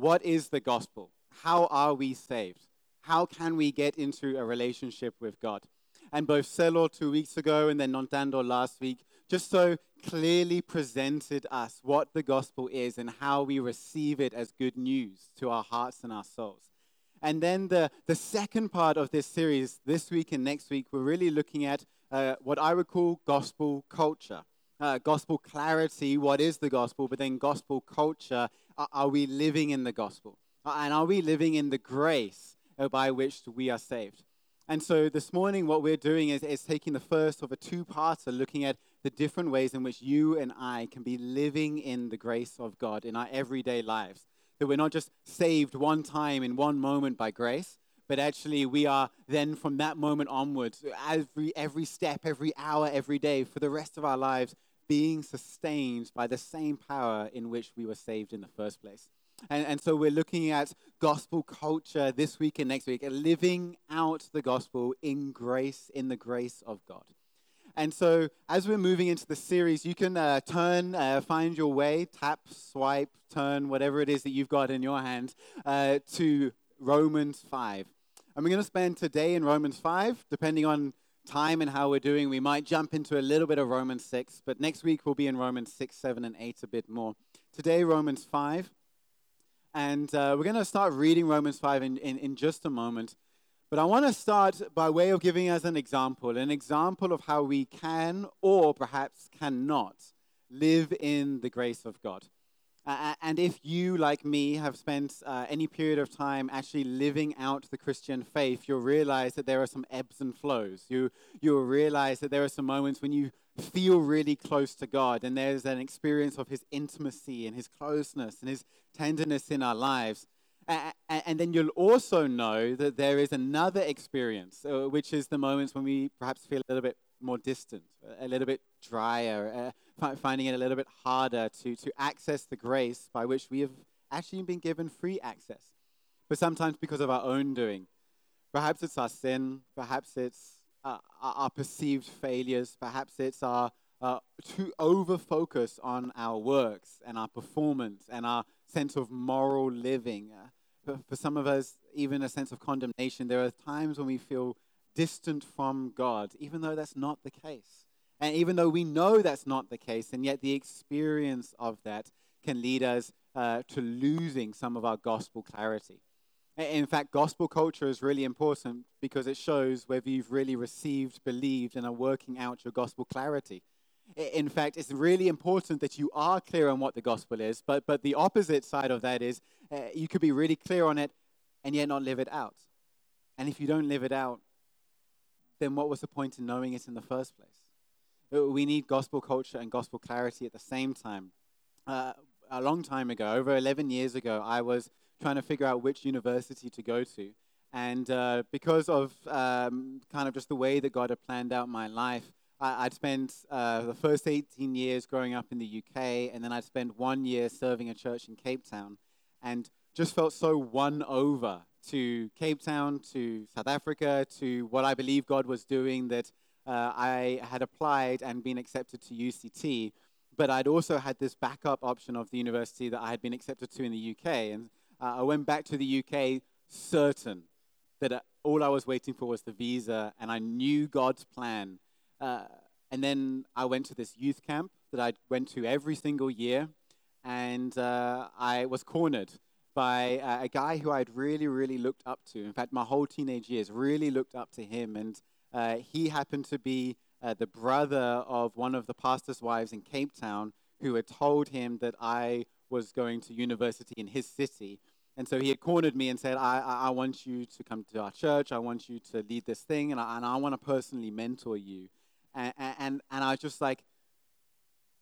what is the gospel? How are we saved? How can we get into a relationship with God? And both Selo two weeks ago and then Nontando last week just so clearly presented us what the gospel is and how we receive it as good news to our hearts and our souls. And then the, the second part of this series, this week and next week, we're really looking at uh, what I would call gospel culture. Uh, gospel clarity, what is the gospel, but then gospel culture, are, we living in the gospel? And are we living in the grace by which we are saved? And so this morning, what we're doing is, is taking the first of a two parter, looking at the different ways in which you and I can be living in the grace of God in our everyday lives. That we're not just saved one time in one moment by grace, but actually we are then from that moment onwards, every, every step, every hour, every day, for the rest of our lives, being sustained by the same power in which we were saved in the first place. And, and so we're looking at gospel culture this week and next week, living out the gospel in grace, in the grace of God. And so, as we're moving into the series, you can uh, turn, uh, find your way, tap, swipe, turn, whatever it is that you've got in your hand, uh, to Romans 5. And we're going to spend today in Romans 5, depending on time and how we're doing. We might jump into a little bit of Romans 6, but next week we'll be in Romans 6, 7, and 8 a bit more. Today, Romans 5. And uh, we're going to start reading Romans 5 in, in, in just a moment. But I want to start by way of giving us an example, an example of how we can or perhaps cannot live in the grace of God. Uh, and if you, like me, have spent uh, any period of time actually living out the Christian faith, you'll realize that there are some ebbs and flows. You, you'll realize that there are some moments when you feel really close to God, and there's an experience of His intimacy and His closeness and His tenderness in our lives. And then you'll also know that there is another experience, uh, which is the moments when we perhaps feel a little bit more distant, a little bit drier, uh, finding it a little bit harder to, to access the grace by which we have actually been given free access. But sometimes because of our own doing. Perhaps it's our sin, perhaps it's uh, our perceived failures, perhaps it's our uh, too over focus on our works and our performance and our sense of moral living. Uh, for, for some of us, even a sense of condemnation. There are times when we feel distant from God, even though that's not the case. And even though we know that's not the case, and yet the experience of that can lead us uh, to losing some of our gospel clarity. In fact, gospel culture is really important because it shows whether you've really received, believed, and are working out your gospel clarity. In fact, it's really important that you are clear on what the gospel is, but, but the opposite side of that is uh, you could be really clear on it and yet not live it out. And if you don't live it out, then what was the point in knowing it in the first place? Uh, we need gospel culture and gospel clarity at the same time. Uh, a long time ago, over 11 years ago, I was trying to figure out which university to go to. And uh, because of um, kind of just the way that God had planned out my life, I, would spent uh, the first 18 years growing up in the UK, and then I'd spent one year serving a church in Cape Town, and just felt so won over to Cape Town, to South Africa, to what I believe God was doing that uh, I had applied and been accepted to UCT, but I'd also had this backup option of the university that I had been accepted to in the UK, and uh, I went back to the UK certain that uh, all I was waiting for was the visa, and I knew God's plan. Uh, and then I went to this youth camp that I went to every single year, and uh, I was cornered by uh, a guy who I'd really, really looked up to. In fact, my whole teenage years really looked up to him, and uh, he happened to be uh, the brother of one of the pastor's wives in Cape Town, who had told him that I was going to university in his city. And so he had cornered me and said, I, I, want you to come to our church. I want you to lead this thing, and I, and I want to personally mentor you and, and, and I was just like,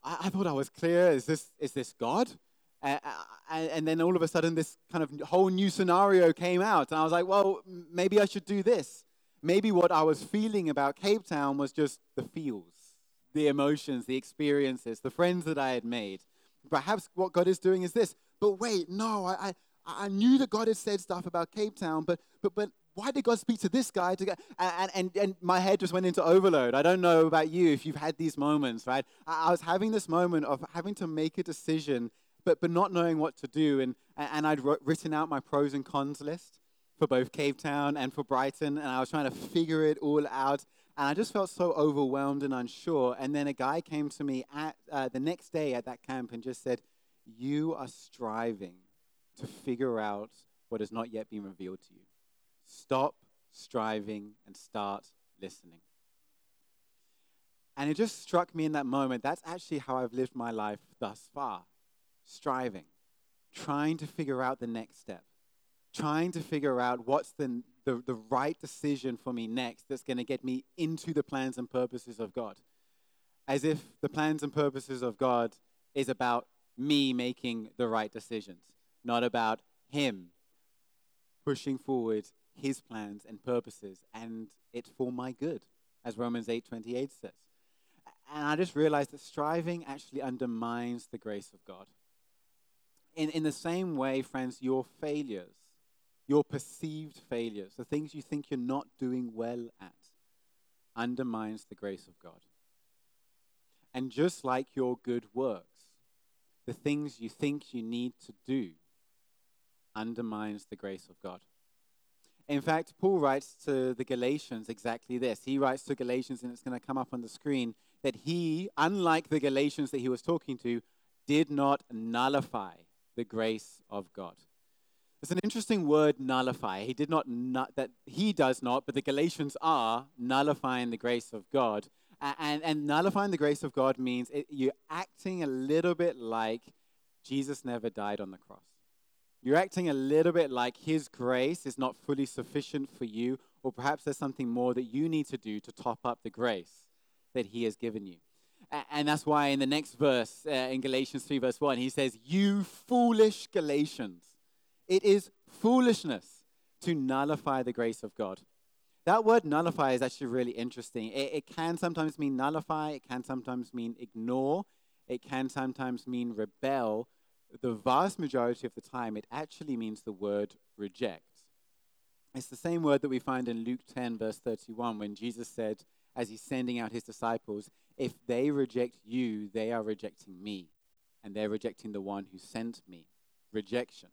I, I, thought I was clear. Is this, is this God? Uh, and then all of a sudden, this kind of whole new scenario came out. And I was like, well, maybe I should do this. Maybe what I was feeling about Cape Town was just the feels, the emotions, the experiences, the friends that I had made. Perhaps what God is doing is this. But wait, no, I, I, I knew that God had said stuff about Cape Town, but, but, but why did God speak to this guy? To and, and, and my head just went into overload. I don't know about you if you've had these moments, right? I, I was having this moment of having to make a decision but, but not knowing what to do. And, and I'd written out my pros and cons list for both Cape Town and for Brighton, and I was trying to figure it all out. And I just felt so overwhelmed and unsure. And then a guy came to me at, uh, the next day at that camp and just said, You are striving to figure out what has not yet been revealed to you. Stop striving and start listening. And it just struck me in that moment that's actually how I've lived my life thus far striving, trying to figure out the next step, trying to figure out what's the, the, the right decision for me next that's going to get me into the plans and purposes of God. As if the plans and purposes of God is about me making the right decisions, not about Him pushing forward His plans and purposes, and it's for my good, as Romans 8:28 says. And I just realized that striving actually undermines the grace of God. In, in the same way, friends, your failures, your perceived failures, the things you think you're not doing well at, undermines the grace of God. And just like your good works, the things you think you need to do undermines the grace of God. In fact, Paul writes to the Galatians exactly this. He writes to Galatians, and it's going to come up on the screen, that he, unlike the Galatians that he was talking to, did not nullify the grace of God. It's an interesting word, nullify. He did not, nu- that he does not, but the Galatians are nullifying the grace of God. And, and nullifying the grace of God means it, you're acting a little bit like Jesus never died on the cross. You're acting a little bit like His grace is not fully sufficient for you, or perhaps there's something more that you need to do to top up the grace that He has given you. And that's why in the next verse, uh, in Galatians 3, verse 1, he says, You foolish Galatians, it is foolishness to nullify the grace of God. That word nullify is actually really interesting. It, it can sometimes mean nullify, it can sometimes mean ignore, it can sometimes mean rebel, the vast majority of the time, it actually means the word reject. It's the same word that we find in Luke 10, verse 31, when Jesus said, as he's sending out his disciples, if they reject you, they are rejecting me, and they're rejecting the one who sent me. Rejection.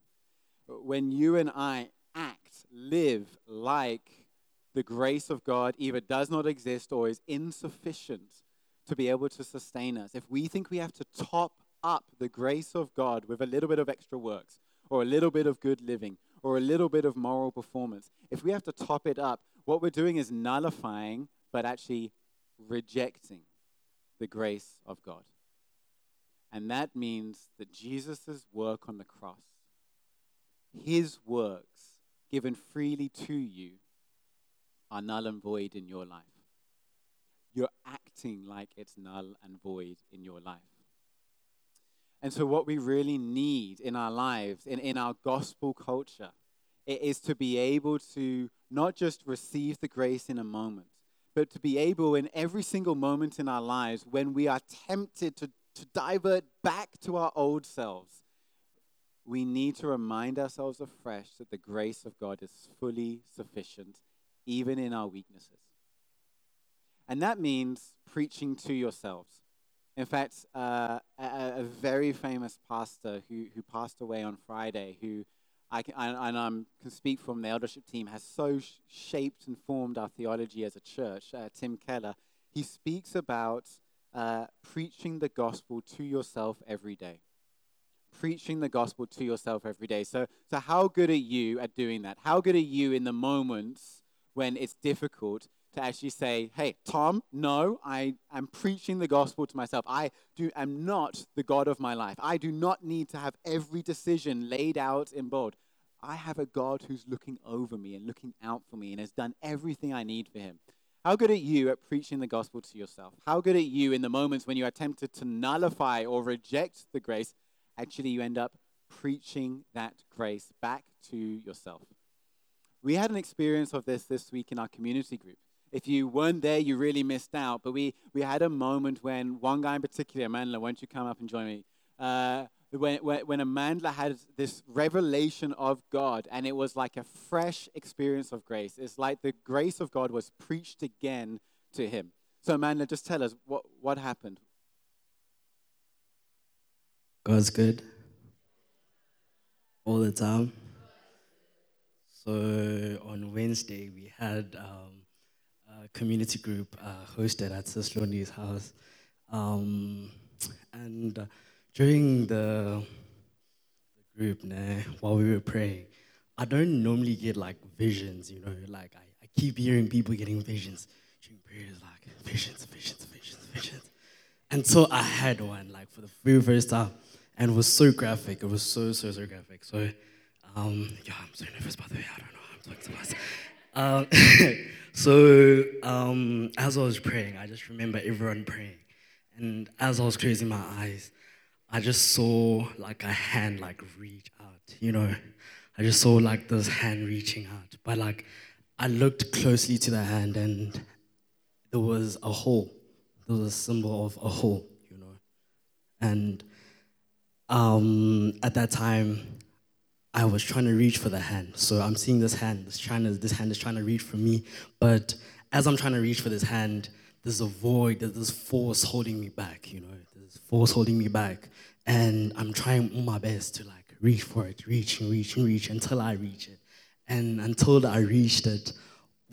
When you and I act, live like the grace of God either does not exist or is insufficient to be able to sustain us, if we think we have to top up the grace of God with a little bit of extra works, or a little bit of good living, or a little bit of moral performance, if we have to top it up, what we're doing is nullifying, but actually rejecting the grace of God. And that means that Jesus' work on the cross, his works given freely to you, are null and void in your life. You're acting like it's null and void in your life. And so, what we really need in our lives, in, in our gospel culture, it is to be able to not just receive the grace in a moment, but to be able in every single moment in our lives when we are tempted to, to divert back to our old selves, we need to remind ourselves afresh that the grace of God is fully sufficient, even in our weaknesses. And that means preaching to yourselves. In fact, uh, a, a, very famous pastor who, who passed away on Friday, who I can, I, and I can speak from the eldership team, has so sh- shaped and formed our theology as a church, uh, Tim Keller, he speaks about uh, preaching the gospel to yourself every day. Preaching the gospel to yourself every day. So, so how good are you at doing that? How good are you in the moments when it's difficult to actually say, hey, Tom, no, I am preaching the gospel to myself. I do, am not the God of my life. I do not need to have every decision laid out in bold. I have a God who's looking over me and looking out for me and has done everything I need for him. How good are you at preaching the gospel to yourself? How good are you in the moments when you are tempted to nullify or reject the grace? Actually, you end up preaching that grace back to yourself. We had an experience of this this week in our community group if you weren't there, you really missed out. But we, we had a moment when one guy in particular, Amandla, why don't you come up and join me? Uh, when, when, when Amandla had this revelation of God, and it was like a fresh experience of grace. It's like the grace of God was preached again to him. So, Amandla, just tell us what, what happened. God's good all the time. So on Wednesday, we had um, a community group uh, hosted at Sis Lonnie's house. Um, and uh, during the, the group, nah, while we were praying, I don't normally get like visions, you know, like I, I keep hearing people getting visions during prayers, like visions, visions, visions, visions. And so I had one, like for the very first time, and was so graphic. It was so, so, so graphic. So, um, yeah, I'm so nervous, by the way. I don't know I'm talking to myself. Um, so, um, as I was praying, I just remember everyone praying. And as I was closing my eyes, I just saw like a hand like reach out, you know. I just saw like this hand reaching out. But like I looked closely to the hand and there was a hole. There was a symbol of a hole, you know. And um, at that time, I was trying to reach for the hand. So I'm seeing this hand, this, trying to, this hand is trying to reach for me. But as I'm trying to reach for this hand, there's a void, there's this force holding me back, you know, there's force holding me back. And I'm trying my best to like reach for it, reach and reach and reach until I reach it. And until I reached it,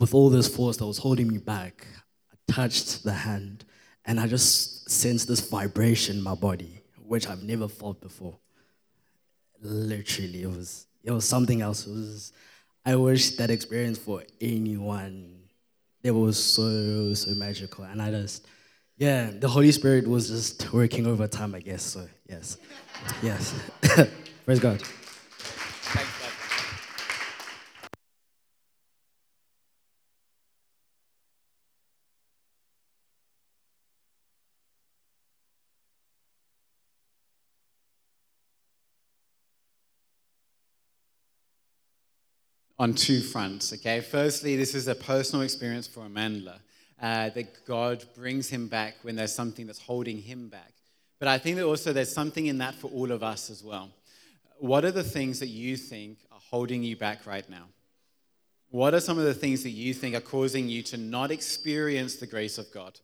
with all this force that was holding me back, I touched the hand and I just sensed this vibration in my body, which I've never felt before. Literally, it was it was something else. Was I wish that experience for anyone it was so so magical. And i just yeah the holy spirit was just working over time i guess. So yes. Yes. Praise god on two fronts, okay? Firstly, this is a personal experience for Amandla, uh, that God brings him back when there's something that's holding him back. But I think that also there's something in that for all of us as well. What are the things that you think are holding you back right now? What are some of the things that you think are causing you to not experience the grace of God?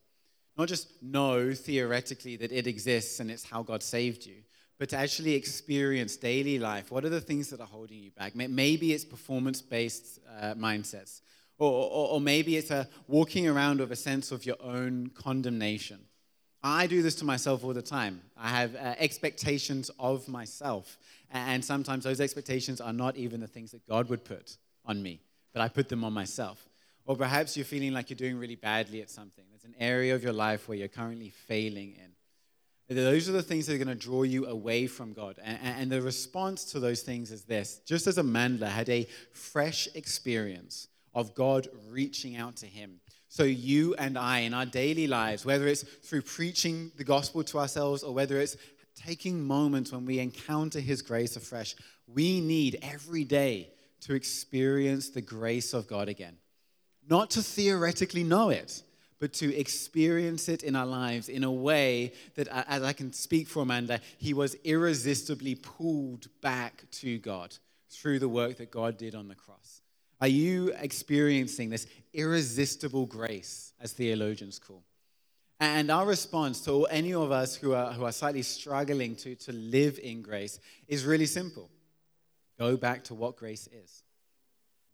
Not just know theoretically that it exists and it's how God saved you, but to actually experience daily life, what are the things that are holding you back? Maybe it's performance based uh, mindsets, or, or, or, maybe it's a walking around with a sense of your own condemnation. I do this to myself all the time. I have uh, expectations of myself, and sometimes those expectations are not even the things that God would put on me, but I put them on myself. Or perhaps you're feeling like you're doing really badly at something. There's an area of your life where you're currently failing in. Those are the things that are going to draw you away from God. And, and the response to those things is this just as Amandla had a fresh experience of God reaching out to him. So, you and I, in our daily lives, whether it's through preaching the gospel to ourselves or whether it's taking moments when we encounter His grace afresh, we need every day to experience the grace of God again. Not to theoretically know it, but to experience it in our lives in a way that, as I can speak for Amandla, he was irresistibly pulled back to God through the work that God did on the cross. Are you experiencing this irresistible grace, as theologians call? And our response to any of us who are, who are slightly struggling to, to live in grace is really simple go back to what grace is.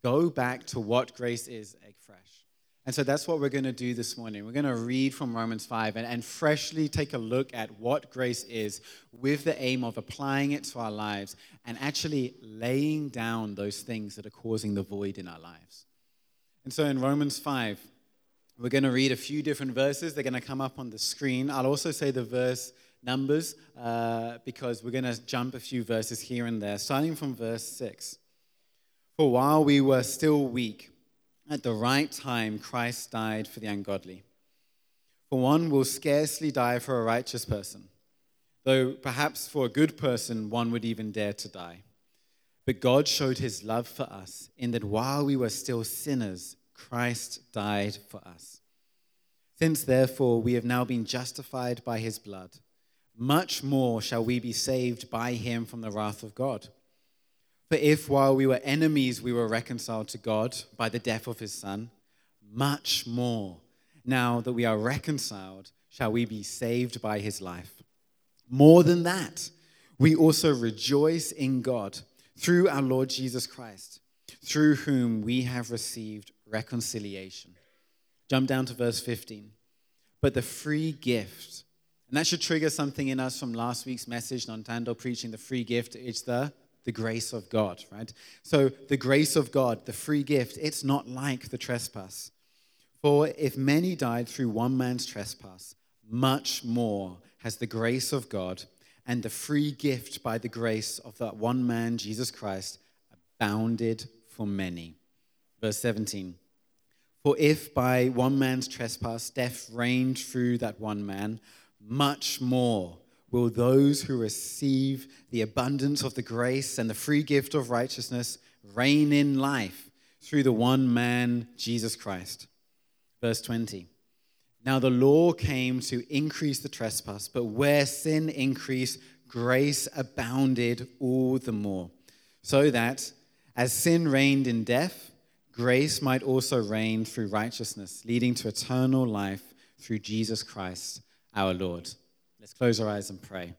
Go back to what grace is afresh. And so that's what we're going to do this morning. We're going to read from Romans 5 and, and freshly take a look at what grace is with the aim of applying it to our lives and actually laying down those things that are causing the void in our lives. And so in Romans 5, we're going to read a few different verses. They're going to come up on the screen. I'll also say the verse numbers uh, because we're going to jump a few verses here and there, starting from verse 6. For while we were still weak, at the right time, Christ died for the ungodly. For one will scarcely die for a righteous person, though perhaps for a good person one would even dare to die. But God showed his love for us in that while we were still sinners, Christ died for us. Since therefore we have now been justified by his blood, much more shall we be saved by him from the wrath of God. For if while we were enemies we were reconciled to God by the death of his Son, much more, now that we are reconciled, shall we be saved by his life. More than that, we also rejoice in God through our Lord Jesus Christ, through whom we have received reconciliation. Jump down to verse 15. But the free gift, and that should trigger something in us from last week's message, Nontando preaching the free gift. It's the, the grace of God, right? So the grace of God, the free gift, it's not like the trespass. For if many died through one man's trespass, much more has the grace of God and the free gift by the grace of that one man, Jesus Christ, abounded for many. Verse 17 For if by one man's trespass death reigned through that one man, much more will those who receive the abundance of the grace and the free gift of righteousness reign in life through the one man, Jesus Christ. Verse 20. Now the law came to increase the trespass, but where sin increased, grace abounded all the more. So that as sin reigned in death, grace might also reign through righteousness, leading to eternal life through Jesus Christ our Lord. Let's close our eyes and pray.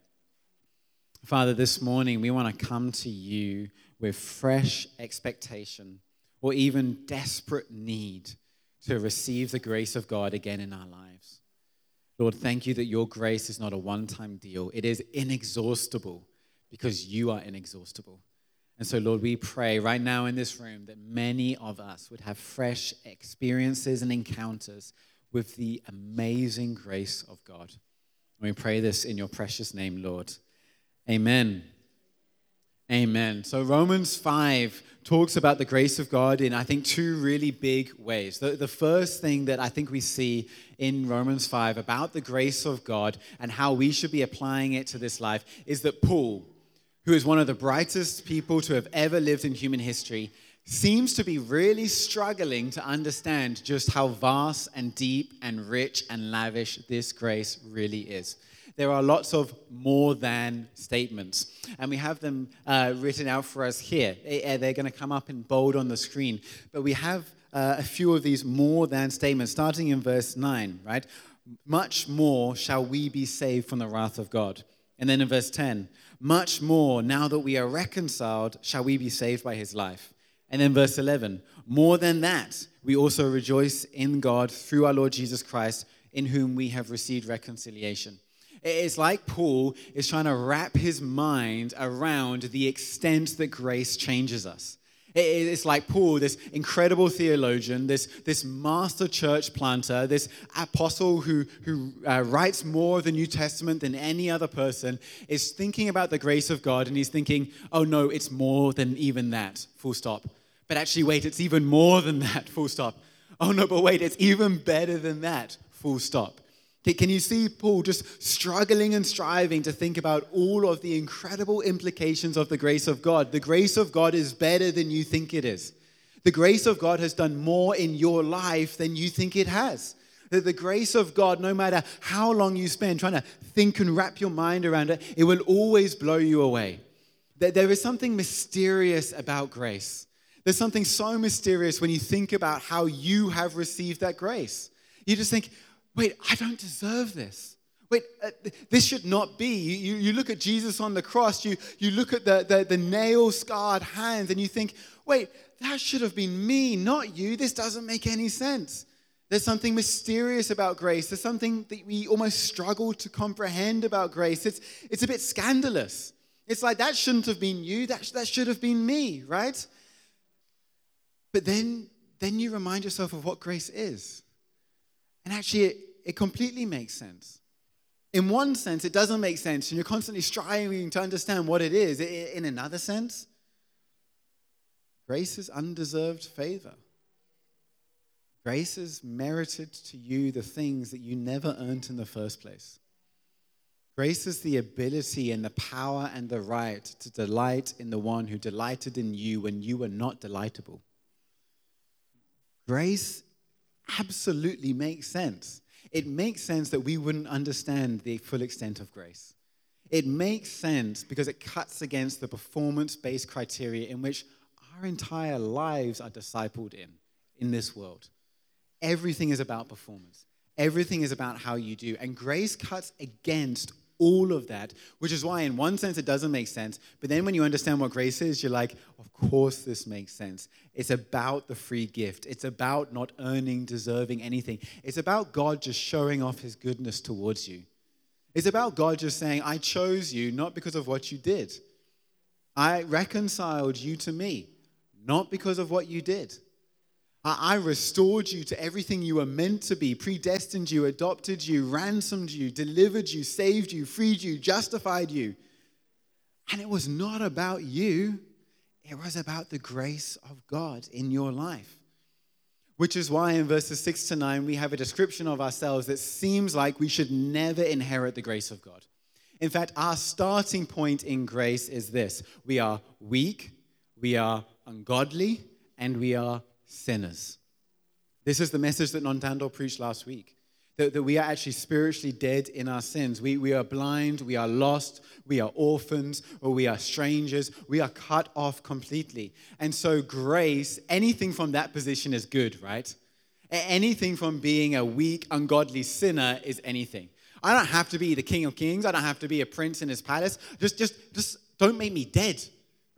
Father, this morning we want to come to you with fresh expectation or even desperate need to receive the grace of God again in our lives. Lord, thank you that your grace is not a one time deal, it is inexhaustible because you are inexhaustible. And so, Lord, we pray right now in this room that many of us would have fresh experiences and encounters with the amazing grace of God. And we pray this in your precious name, Lord. Amen. Amen. So, Romans 5 talks about the grace of God in, I think, two really big ways. The, the first thing that I think we see in Romans 5 about the grace of God and how we should be applying it to this life is that Paul, who is one of the brightest people to have ever lived in human history, seems to be really struggling to understand just how vast and deep and rich and lavish this grace really is there are lots of more than statements. And we have them uh, written out for us here. They're going to come up in bold on the screen. But we have uh, a few of these more than statements, starting in verse 9, right? Much more shall we be saved from the wrath of God. And then in verse 10, much more now that we are reconciled shall we be saved by his life. And then verse 11, more than that, we also rejoice in God through our Lord Jesus Christ, in whom we have received reconciliation. It's like Paul is trying to wrap his mind around the extent that grace changes us. It's like Paul, this incredible theologian, this, this master church planter, this apostle who, who uh, writes more of the New Testament than any other person, is thinking about the grace of God and he's thinking, oh no, it's more than even that, full stop. But actually, wait, it's even more than that, full stop. Oh no, but wait, it's even better than that, full stop. Can you see Paul just struggling and striving to think about all of the incredible implications of the grace of God? The grace of God is better than you think it is. The grace of God has done more in your life than you think it has. That the grace of God, no matter how long you spend trying to think and wrap your mind around it, it will always blow you away. That there is something mysterious about grace. There's something so mysterious when you think about how you have received that grace. You just think, wait, I don't deserve this. Wait, uh, this should not be. You, you look at Jesus on the cross, you, you look at the, the, the nail scarred hands, and you think, wait, that should have been me, not you. This doesn't make any sense. There's something mysterious about grace. There's something that we almost struggle to comprehend about grace. It's, it's a bit scandalous. It's like, that shouldn't have been you, that, that should have been me, right? But then, then you remind yourself of what grace is. And actually, it, it completely makes sense. In one sense, it doesn't make sense, and you're constantly striving to understand what it is. In another sense, grace is undeserved favor. Grace is merited to you the things that you never earned in the first place. Grace is the ability and the power and the right to delight in the one who delighted in you when you were not delightable. Grace absolutely makes sense. It makes sense that we wouldn't understand the full extent of grace. It makes sense because it cuts against the performance based criteria in which our entire lives are discipled in, in this world. Everything is about performance, everything is about how you do. And grace cuts against all of that, which is why, in one sense, it doesn't make sense. But then when you understand what grace is, you're like, of course, this makes sense. It's about the free gift, it's about not earning, deserving anything. It's about God just showing off his goodness towards you. It's about God just saying, I chose you not because of what you did. I reconciled you to me, not because of what you did. I restored you to everything you were meant to be, predestined you, adopted you, ransomed you, delivered you, saved you, freed you, justified you. And it was not about you, it was about the grace of God in your life. Which is why in verses 6 to 9, we have a description of ourselves that seems like we should never inherit the grace of God. In fact, our starting point in grace is this we are weak, we are ungodly, and we are sinners. This is the message that Nontando preached last week that, that we are actually spiritually dead in our sins. We, we are blind, we are lost, we are orphans, or we are strangers. We are cut off completely. And so, grace, anything from that position is good, right? Anything from being a weak, ungodly sinner is anything. I don't have to be the king of kings. I don't have to be a prince in his palace. Just, just, just don't make me dead,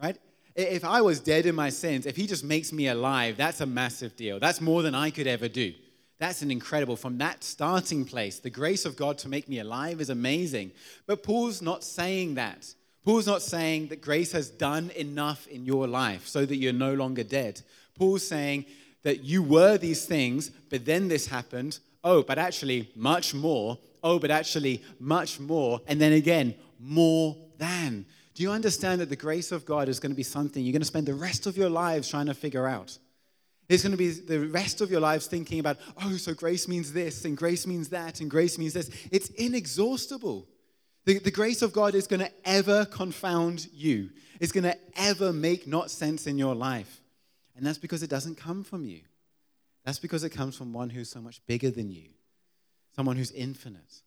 right? If I was dead in my sins, if he just makes me alive, that's a massive deal. That's more than I could ever do. That's an incredible. From that starting place, the grace of God to make me alive is amazing. But Paul's not saying that. Paul's not saying that grace has done enough in your life so that you're no longer dead. Paul's saying that you were these things, but then this happened. Oh, but actually, much more. Oh, but actually, much more. And then again, more than. Do you understand that the grace of God is going to be something you're going to spend the rest of your lives trying to figure out? It's going to be the rest of your lives thinking about, oh, so grace means this, and grace means that, and grace means this. It's inexhaustible. The, the grace of God is going to ever confound you, it's going to ever make not sense in your life. And that's because it doesn't come from you. That's because it comes from one who's so much bigger than you, someone who's infinite,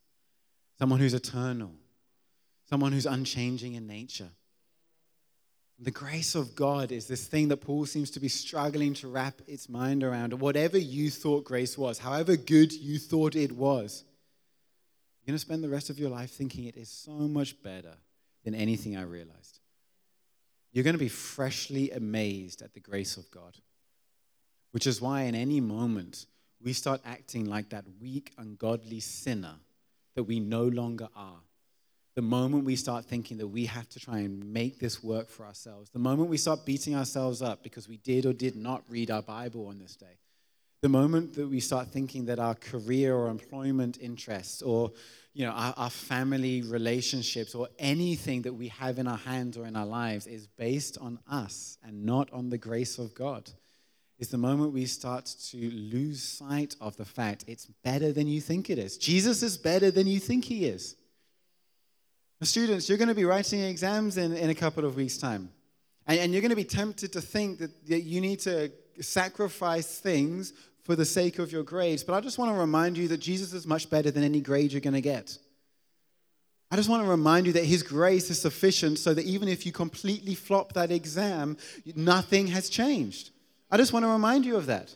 someone who's eternal, someone who's unchanging in nature. The grace of God is this thing that Paul seems to be struggling to wrap its mind around. Whatever you thought grace was, however good you thought it was, you're going to spend the rest of your life thinking it is so much better than anything I realized. You're going to be freshly amazed at the grace of God, which is why, in any moment, we start acting like that weak, ungodly sinner that we no longer are the moment we start thinking that we have to try and make this work for ourselves, the moment we start beating ourselves up because we did or did not read our Bible on this day, the moment that we start thinking that our career or employment interests or you know our, our, family relationships or anything that we have in our hands or in our lives is based on us and not on the grace of god is the moment we start to lose sight of the fact it's better than you think it is. Jesus is better than you think he is Students, you're going to be writing exams in, in a couple of weeks' time. And, and you're going to be tempted to think that, that you need to sacrifice things for the sake of your grades. But I just want to remind you that Jesus is much better than any grade you're going to get. I just want to remind you that His grace is sufficient so that even if you completely flop that exam, nothing has changed. I just want to remind you of that.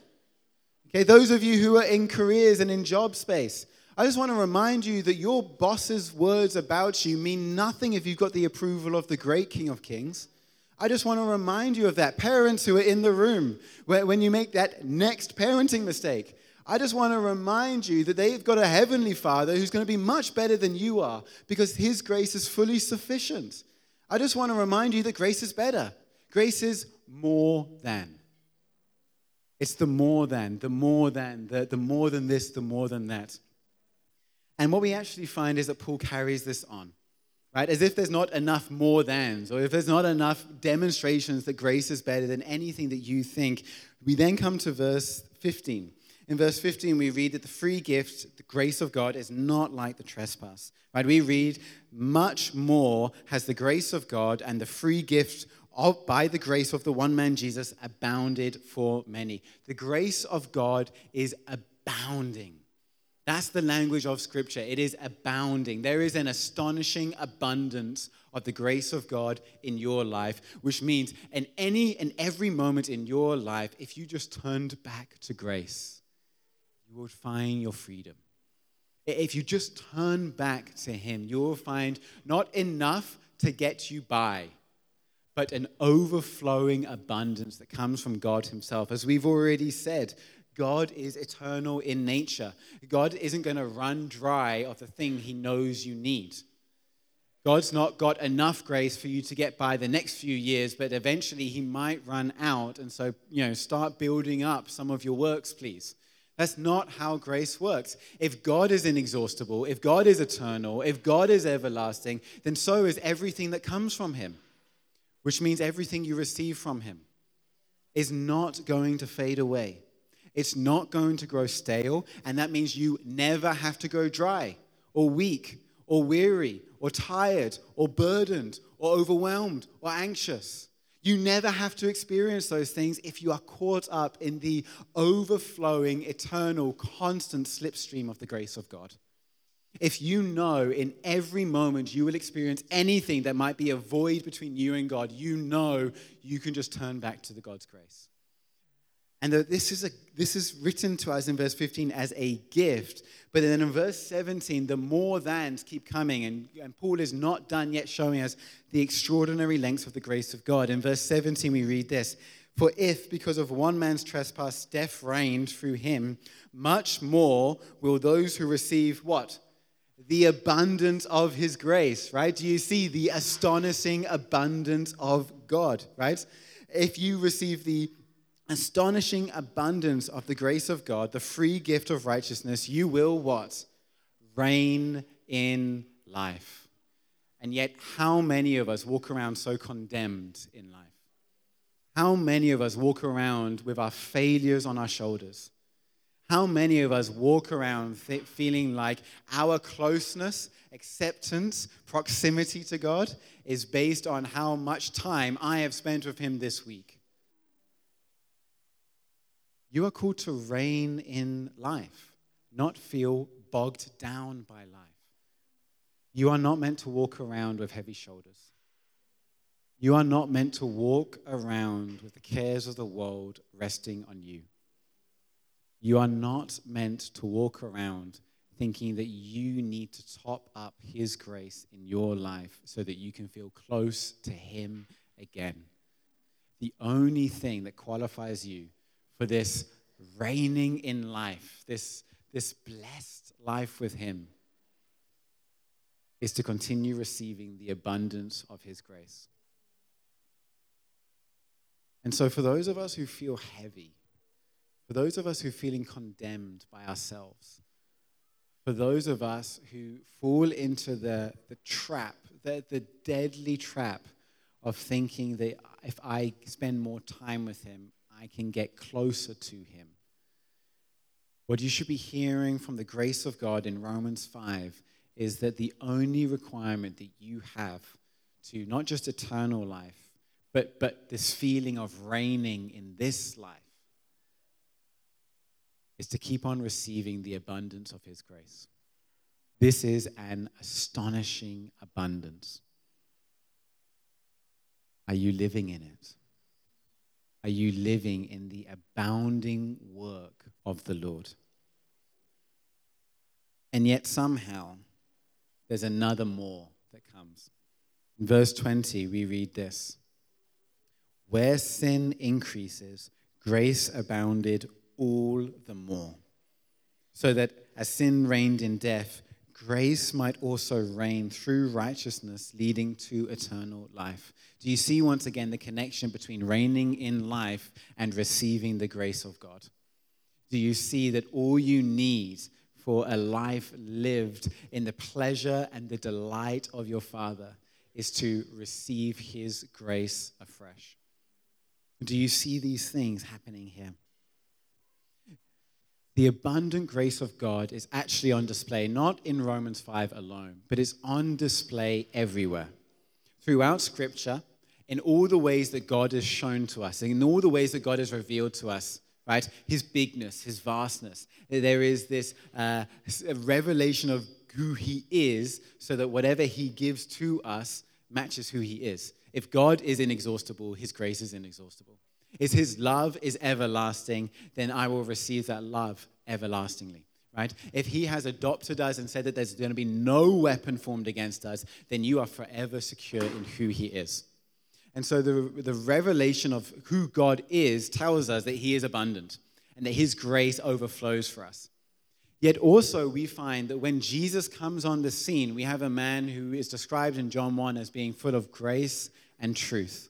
Okay, those of you who are in careers and in job space, I just want to remind you that your boss's words about you mean nothing if you've got the approval of the great King of Kings. I just want to remind you of that. Parents who are in the room, when you make that next parenting mistake, I just want to remind you that they've got a heavenly Father who's going to be much better than you are because His grace is fully sufficient. I just want to remind you that grace is better. Grace is more than. It's the more than, the more than, the, the more than this, the more than that. And what we actually find is that Paul carries this on, right? As if there's not enough more thans, or if there's not enough demonstrations that grace is better than anything that you think. We then come to verse 15. In verse 15, we read that the free gift, the grace of God, is not like the trespass. Right? We read, much more has the grace of God and the free gift of, by the grace of the one man Jesus abounded for many. The grace of God is abounding. That's the language of Scripture. It is abounding. There is an astonishing abundance of the grace of God in your life, which means in any and every moment in your life, if you just turned back to grace, you would find your freedom. If you just turn back to Him, you will find not enough to get you by, but an overflowing abundance that comes from God Himself. As we've already said, God is eternal in nature. God isn't going to run dry of the thing He knows you need. God's not got enough grace for you to get by the next few years, but eventually He might run out. And so, you know, start building up some of your works, please. That's not how grace works. If God is inexhaustible, if God is eternal, if God is everlasting, then so is everything that comes from Him, which means everything you receive from Him is not going to fade away. It's not going to grow stale, and that means you never have to go dry or weak or weary or tired or burdened or overwhelmed or anxious. You never have to experience those things if you are caught up in the overflowing, eternal, constant slipstream of the grace of God. If you know in every moment you will experience anything that might be a void between you and God, you know you can just turn back to the God's grace. And this is, a, this is written to us in verse 15 as a gift. But then in verse 17, the more thans keep coming. And, and Paul is not done yet showing us the extraordinary lengths of the grace of God. In verse 17, we read this For if, because of one man's trespass, death reigned through him, much more will those who receive what? The abundance of his grace, right? Do you see the astonishing abundance of God, right? If you receive the astonishing abundance of the grace of God, the free gift of righteousness, you will what? Reign in life. And yet, how many of us walk around so condemned in life? How many of us walk around with our failures on our shoulders? How many of us walk around th- feeling like our closeness, acceptance, proximity to God is based on how much time I have spent with Him this week? You are called to reign in life, not feel bogged down by life. You are not meant to walk around with heavy shoulders. You are not meant to walk around with the cares of the world resting on you. You are not meant to walk around thinking that you need to top up His grace in your life so that you can feel close to Him again. The only thing that qualifies you for this reigning in life, this, this blessed life with Him, is to continue receiving the abundance of His grace. And so, for those of us who feel heavy, for those of us who are feeling condemned by ourselves, for those of us who fall into the, the trap, the, the deadly trap of thinking that if I spend more time with Him, I can get closer to Him. What you should be hearing from the grace of God in Romans 5 is that the only requirement that you have to not just eternal life, but, but this feeling of reigning in this life is to keep on receiving the abundance of His grace. This is an astonishing abundance. Are you living in it? Are you living in the abounding work of the Lord? And yet, somehow, there's another more that comes. In verse 20, we read this Where sin increases, grace abounded all the more. So that as sin reigned in death, grace might also reign through righteousness, leading to eternal life. Do you see once again the connection between reigning in life and receiving the grace of God? Do you see that all you need for a life lived in the pleasure and the delight of your Father is to receive His grace afresh? Do you see these things happening here? The abundant grace of God is actually on display, not in Romans 5 alone, but it's on display everywhere. Throughout Scripture, in all the ways that God has shown to us, in all the ways that God has revealed to us, right? His bigness, His vastness. There is this uh, revelation of who He is, so that whatever He gives to us matches who He is. If God is inexhaustible, His grace is inexhaustible is his love is everlasting, then I will receive that love everlastingly. right? If he has adopted us and said that there's going to be no weapon formed against us, then you are forever secure in who he is. And so the, the revelation of who God is tells us that he is abundant and that his grace overflows for us. Yet also, we find that when Jesus comes on the scene, we have a man who is described in John 1 as being full of grace and truth.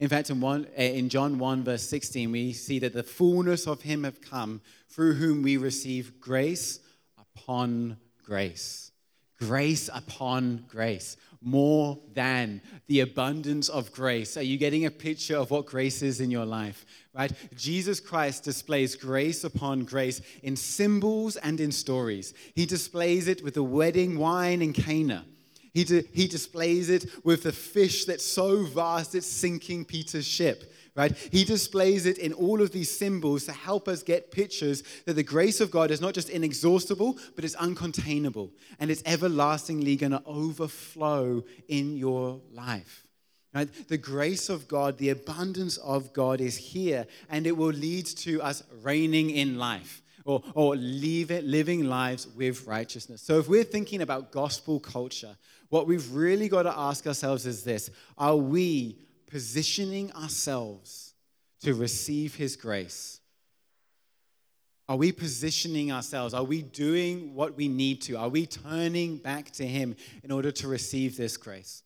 In fact, in, one, eh, in John 1, verse 16, we see that the fullness of him have come, through whom we receive grace upon grace. Grace upon grace. More than the abundance of grace. Are you getting a picture of what grace is in your life? Right? Jesus Christ displays grace upon grace in symbols and in stories. He displays it with the wedding wine in Cana he, di- he displays it with the fish that's so vast it's sinking Peter's ship, right? He displays it in all of these symbols to help us get pictures that the grace of God is not just inexhaustible, but it's uncontainable and it's everlastingly going to overflow in your life. Right? The grace of God, the abundance of God is here, and it will lead to us reigning in life or, or it, living lives with righteousness. So, if we're thinking about gospel culture, what we've really got to ask ourselves is this Are we positioning ourselves to receive His grace? Are we positioning ourselves? Are we doing what we need to? Are we turning back to Him in order to receive this grace?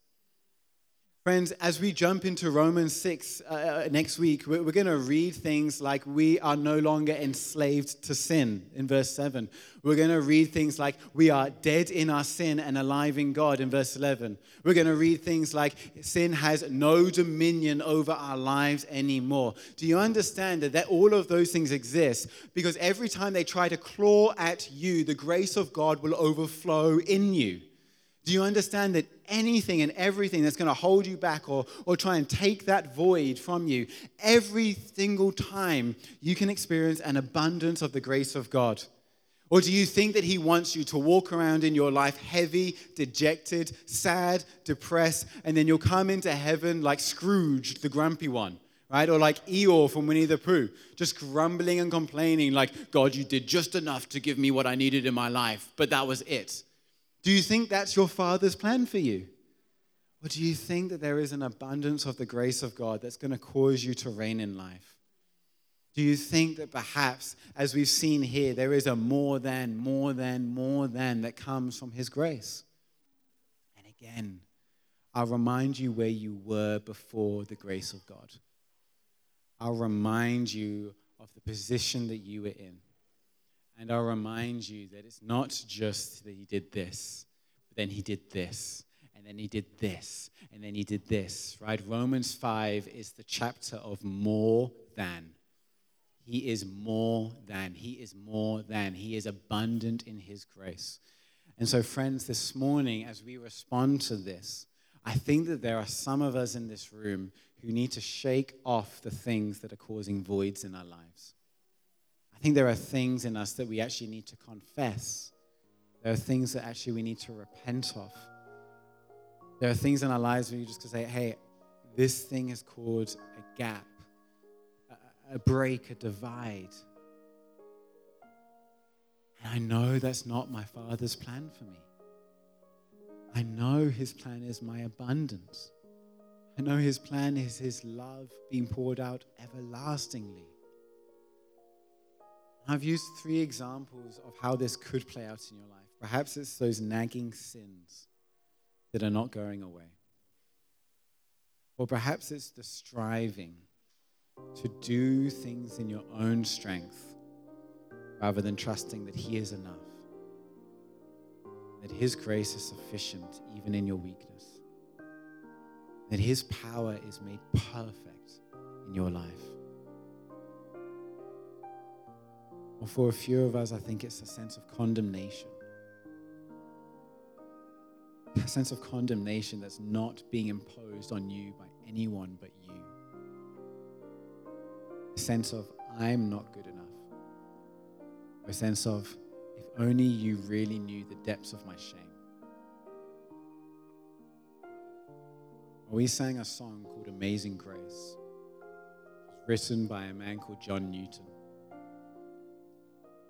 Friends, as we jump into Romans 6 uh, uh next week, we're, we're going to read things like we are no longer enslaved to sin in verse 7. We're going to read things like we are dead in our sin and alive in God in verse 11. We're going to read things like sin has no dominion over our lives anymore. Do you understand that, that all of those things exist? Because every time they try to claw at you, the grace of God will overflow in you. Do you understand that anything and everything that's going to hold you back or, or try and take that void from you, every single time you can experience an abundance of the grace of God? Or do you think that He wants you to walk around in your life heavy, dejected, sad, depressed, and then you'll come into heaven like Scrooge, the grumpy one? right? Or like Eeyore from Winnie the Pooh, just grumbling and complaining, like, God, you did just enough to give me what I needed in my life, but that was it. Do you think that's your Father's plan for you? Or do you think that there is an abundance of the grace of God that's going to cause you to reign in life? Do you think that perhaps, as we've seen here, there is a more than, more than, more than that comes from His grace? And again, I'll remind you where you were before the grace of God. I'll remind you of the position that you were in. And I'll remind you that it's not just that he did this, but then he did this, and then he did this, and then he did this, right? Romans 5 is the chapter of more than. He is more than. He is more than. He is abundant in his grace. And so, friends, this morning, as we respond to this, I think that there are some of us in this room who need to shake off the things that are causing voids in our lives think there are things in us that we actually need to confess. There are things that actually we need to repent of. There are things in our lives where you just can say, hey, this thing is called a gap, a, a break, a divide. And I know that's not my Father's plan for me. I know His plan is my abundance. I know His plan is His love being poured out everlastingly. I've used three examples of how this could play out in your life. Perhaps it's those nagging sins that are not going away. Or perhaps it's the striving to do things in your own strength rather than trusting that He is enough, that His grace is sufficient even in your weakness, that His power is made perfect in your life. Or for a few of us, I think it's a sense of condemnation. A sense of condemnation that's not being imposed on you by anyone but you. A sense of, I'm not good enough. A sense of, if only you really knew the depths of my shame. We sang a song called Amazing Grace. It written by a man called John Newton.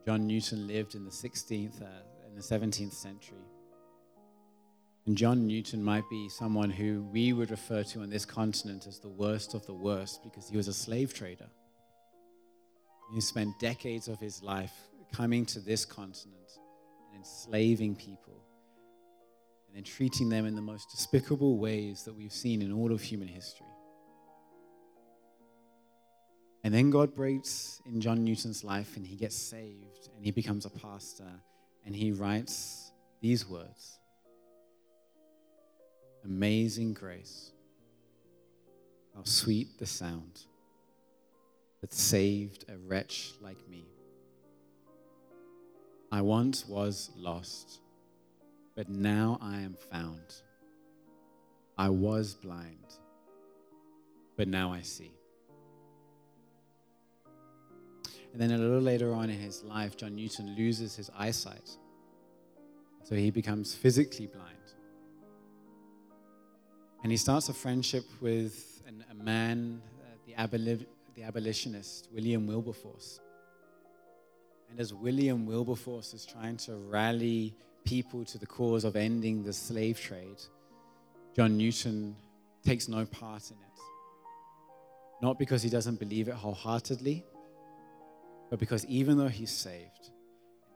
John Newton lived in the 16th, uh, the 17th century. And John Newton might be someone who we would refer to on this continent as the worst of the worst because he was a slave trader. He spent decades of his life coming to this continent and enslaving people and then treating them in the most despicable ways that we've seen in all of human history. And then God breaks in John Newton's life and he gets saved and he becomes a pastor and he writes these words Amazing grace, how sweet the sound that saved a wretch like me. I once was lost, but now I am found. I was blind, but now I see. And then a little later on in his life, John Newton loses his eyesight. So he becomes physically blind. And he starts a friendship with an, a man, uh, the, aboli- the abolitionist, William Wilberforce. And as William Wilberforce is trying to rally people to the cause of ending the slave trade, John Newton takes no part in it. Not because he doesn't believe it wholeheartedly, but because even though he's saved,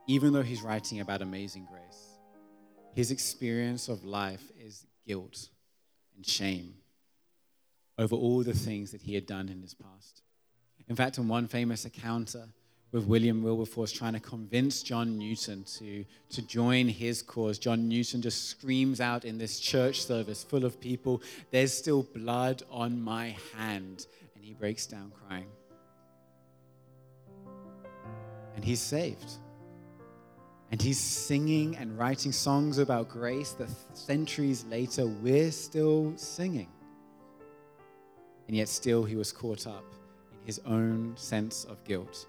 even though he's writing about amazing grace, his experience of life is guilt and shame over all the things that he had done in his past. In fact, in one famous encounter with William Wilberforce trying to convince John Newton to, to join his cause, John Newton just screams out in this church service full of people, There's still blood on my hand. And he breaks down crying and he's saved. And he's singing and writing songs about grace that centuries later we're still singing. And yet, still, he was caught up in his own sense of guilt,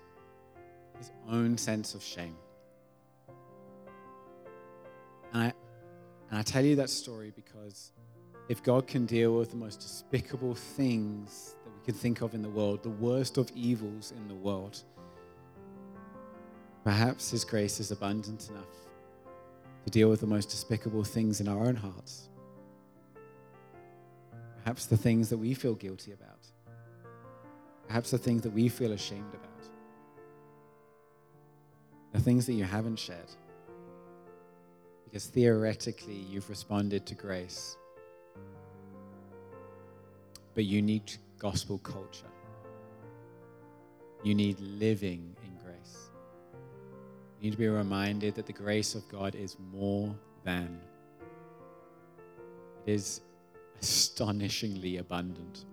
his own sense of shame. And I, and I tell you that story because if God can deal with the most despicable things that we can think of in the world, the worst of evils in the world, Perhaps His grace is abundant enough to deal with the most despicable things in our own hearts. Perhaps the things that we feel guilty about. Perhaps the things that we feel ashamed about. The things that you haven't shared. Because theoretically, you've responded to grace. But you need gospel culture. You need living you need to be reminded that the grace of God is more than, it is astonishingly abundant.